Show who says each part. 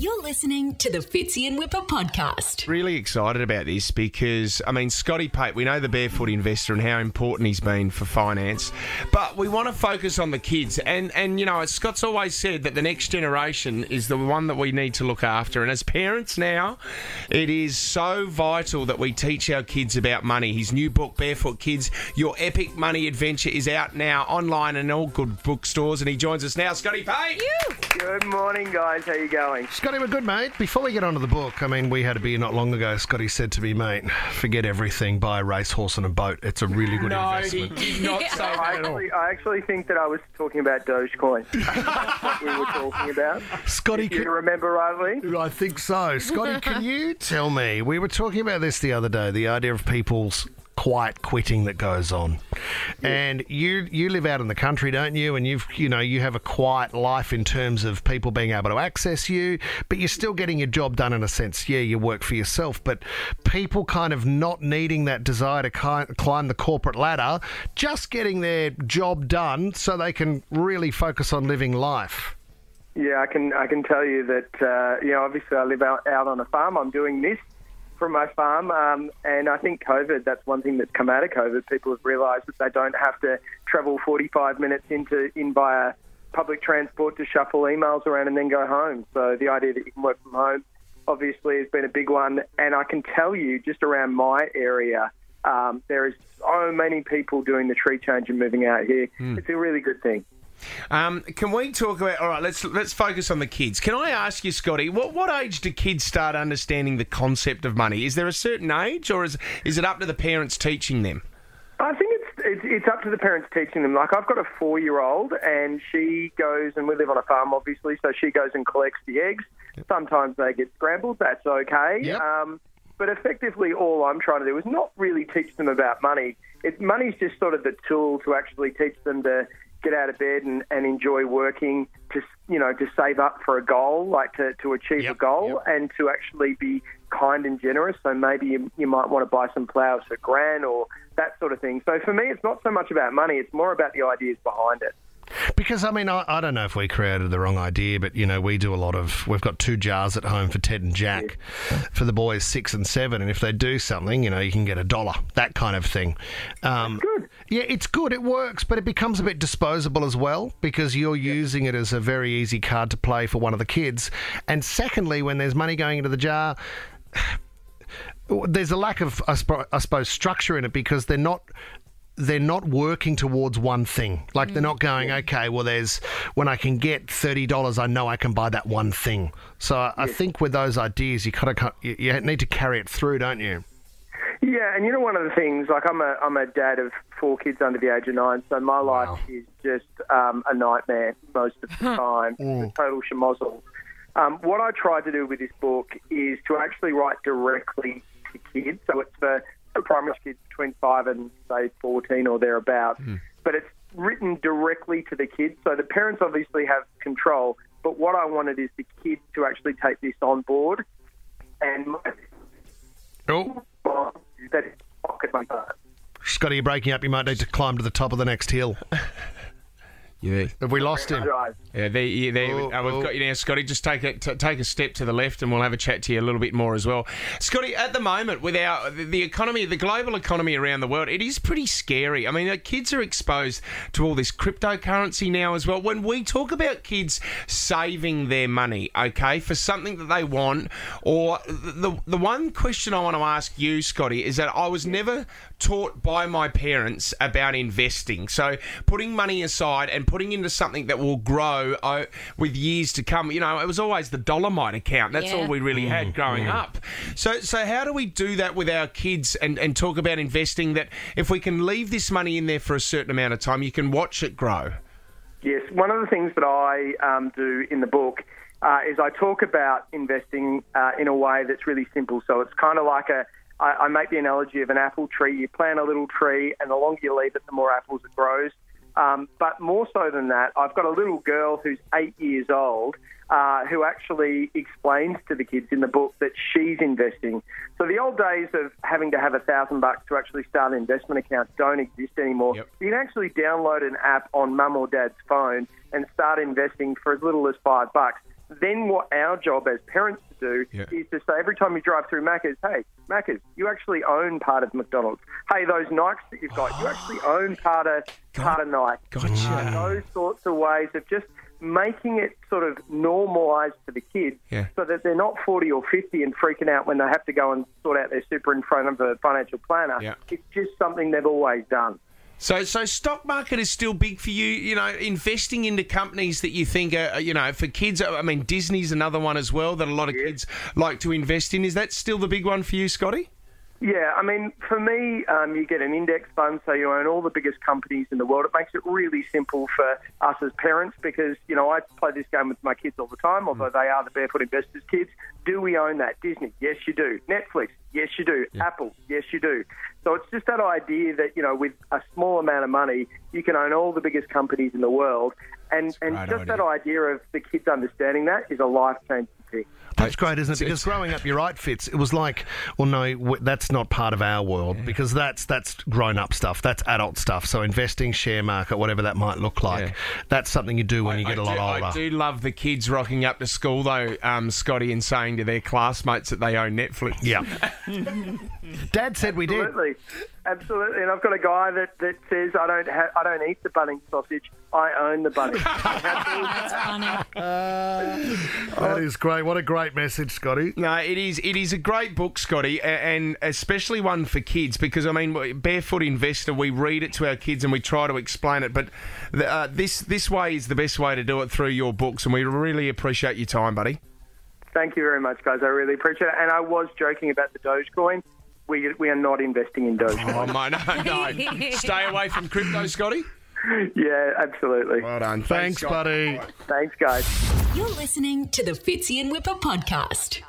Speaker 1: You're listening to the Fitzy and Whipper podcast.
Speaker 2: Really excited about this because, I mean, Scotty Pape, we know the barefoot investor and how important he's been for finance, but we want to focus on the kids. And, and you know, as Scott's always said that the next generation is the one that we need to look after. And as parents now, it is so vital that we teach our kids about money. His new book, Barefoot Kids, Your Epic Money Adventure, is out now online and all good bookstores. And he joins us now. Scotty Pape!
Speaker 3: Good morning, guys. How are you going?
Speaker 4: Scotty, we're good, mate. Before we get on to the book, I mean, we had a beer not long ago. Scotty said to me, mate, forget everything, buy a racehorse and a boat. It's a really good
Speaker 2: No, he
Speaker 4: investment.
Speaker 2: did not say
Speaker 3: I
Speaker 2: that at all.
Speaker 3: actually, I actually think that I was talking about Dogecoin. That's what we were talking about.
Speaker 4: Scotty,
Speaker 3: If you
Speaker 4: can,
Speaker 3: remember rightly.
Speaker 4: I think so. Scotty, can you tell me? We were talking about this the other day. The idea of people's quiet quitting that goes on, and you you live out in the country, don't you? And you've you know you have a quiet life in terms of people being able to access you, but you're still getting your job done in a sense. Yeah, you work for yourself, but people kind of not needing that desire to climb the corporate ladder, just getting their job done so they can really focus on living life.
Speaker 3: Yeah, I can I can tell you that uh, you know obviously I live out, out on a farm. I'm doing this from my farm, um, and I think COVID. That's one thing that's come out of COVID. People have realised that they don't have to travel 45 minutes into in via public transport to shuffle emails around and then go home. So the idea that you can work from home obviously has been a big one. And I can tell you, just around my area, um, there is so many people doing the tree change and moving out here. It's a really good thing.
Speaker 2: Um, can we talk about? All right, let's let's focus on the kids. Can I ask you, Scotty, what what age do kids start understanding the concept of money? Is there a certain age, or is is it up to the parents teaching them?
Speaker 3: I think it's, it's it's up to the parents teaching them. Like I've got a four year old, and she goes and we live on a farm, obviously, so she goes and collects the eggs. Sometimes they get scrambled. That's okay.
Speaker 4: Yep.
Speaker 3: Um, but effectively, all I'm trying to do is not really teach them about money. It, money's just sort of the tool to actually teach them to get out of bed and, and enjoy working to you know to save up for a goal, like to, to achieve
Speaker 4: Yep,
Speaker 3: a goal,
Speaker 4: yep.
Speaker 3: and to actually be kind and generous. So maybe you, you might want to buy some flowers for Gran or that sort of thing. So for me, it's not so much about money; it's more about the ideas behind it.
Speaker 4: Because I mean, I, I don't know if we created the wrong idea, but you know, we do a lot of. We've got two jars at home for Ted and Jack, for the boys six and seven, and if they do something, you know, you can get a dollar, that kind of thing. Um,
Speaker 3: good.
Speaker 4: Yeah, it's good. It works, but it becomes a bit disposable as well because you're using it as a very easy card to play for one of the kids. And secondly, when there's money going into the jar, there's a lack of, I, suppose, structure in it because they're not they're not working towards one thing. Like they're mm. not going, okay, well, there's when I can get thirty dollars, I know I can buy that one thing. So I, I think with those ideas, you kind of you need to carry it through, don't you?
Speaker 3: Yeah, and you know one of the things, like I'm a I'm a dad of four kids under the age of nine, so my life is just um, a nightmare most of the time. A total schmozzle. Um, what I tried to do with this book is to actually write directly to kids, so it's for, for primary kids between five and say fourteen or thereabouts, but it's written directly to the kids, so the parents obviously have control. But what I wanted is the kids to actually take this on board, and
Speaker 4: Oh,
Speaker 3: that pocket.
Speaker 4: Scotty, you're breaking up. You might need to climb to the top of the next hill.
Speaker 2: Yeah.
Speaker 4: Have we lost him?
Speaker 2: Yeah, there, yeah, there,
Speaker 4: Oh,
Speaker 2: uh, we've
Speaker 4: oh.
Speaker 2: got you now, Scotty. Just take a t- take a step to the left, and we'll have a chat to you a little bit more as well, Scotty. At the moment, with our the- the economy, the global economy around the world, it is pretty scary. I mean, the kids are exposed to all this cryptocurrency now as well. When we talk about kids saving their money, okay, for something that they want, or the the one question I want to ask you, Scotty, is that I was never taught by my parents about investing. So putting money aside and putting into something that will grow uh, with years to come. You know, it was always the Dollarmite account. That's
Speaker 1: Yeah.
Speaker 2: all we really had growing up. So, so how do we do that with our kids and, and talk about investing? That if we can leave this money in there for a certain amount of time, you can watch it grow.
Speaker 3: Yes, one of the things that I um, do in the book uh, is I talk about investing uh, in a way that's really simple. So it's kind of like a, I, I make the analogy of an apple tree. You plant a little tree, and the longer you leave it, the more apples it grows. Um, but more so than that, I've got a little girl who's eight years old uh, who actually explains to the kids in the book that she's investing. So the old days of having to have a thousand bucks to actually start an investment account don't exist anymore.
Speaker 2: Yep.
Speaker 3: You can actually download an app on mum or dad's phone and start investing for as little as five bucks. Then what our job as parents to do
Speaker 2: Yeah.
Speaker 3: is to say every time you drive through Macca's, hey, Macca's, you actually own part of McDonald's. Hey, those Nikes that you've got, you oh. actually own part of part of Nike.
Speaker 2: Gotcha.
Speaker 3: Those sorts of ways of just making it sort of normalised to the kids
Speaker 2: Yeah.
Speaker 3: so that they're not 40 or 50 and freaking out when they have to go and sort out their super in front of a financial planner.
Speaker 2: Yeah.
Speaker 3: It's just something they've always done.
Speaker 2: So, so stock market is still big for you. You know, investing into companies that you think are, you know, for kids. I mean, Disney's another one as well that a lot of kids like to invest in. Is that still the big one for you, Scotty?
Speaker 3: Yeah, I mean, for me, um, you get an index fund, so you own all the biggest companies in the world. It makes it really simple for us as parents because, you know, I play this game with my kids all the time, although they are the Barefoot Investors kids. Do we own that? Disney? Yes, you do. Netflix? Yes, you do. Apple? Yes, you do. So it's just that idea that, you know, with a small amount of money, you can own all the biggest companies in the world. And, and just
Speaker 2: idea.
Speaker 3: that idea of the kids understanding that is a life changing thing.
Speaker 4: That's great, isn't it? Because growing up, you're right, Fitz. It was like, well, no, that's not part of our world because that's that's grown up stuff. That's adult stuff. So investing, share market, whatever that might look like,
Speaker 2: Yeah.
Speaker 4: that's something you do when you get
Speaker 2: I
Speaker 4: a lot
Speaker 2: do,
Speaker 4: older.
Speaker 2: I do love the kids rocking up to school though, um, Scotty, and saying to their classmates that they own Netflix.
Speaker 4: Yeah. Dad said we did.
Speaker 3: Absolutely, absolutely. And I've got a guy that, that says I don't ha- I don't eat the Bunnings sausage. I own the Bunnings.
Speaker 5: That's funny.
Speaker 4: That is great. What a great message, Scotty.
Speaker 2: No, it is. It is a great book, Scotty, a- and especially one for kids because I mean, Barefoot Investor. We read it to our kids and we try to explain it, but the, uh, this this way is the best way to do it through your books, and we really appreciate your time, buddy.
Speaker 3: Thank you very much, guys. I really appreciate it. And I was joking about the Dogecoin. We we are not investing in Dogecoin.
Speaker 2: Oh my, no, no, stay away from crypto, Scotty.
Speaker 3: yeah, absolutely.
Speaker 2: Well done.
Speaker 4: Thanks,
Speaker 2: Scott.
Speaker 4: buddy.
Speaker 3: Thanks, guys.
Speaker 1: You're listening to the Fitzy and Whipper podcast.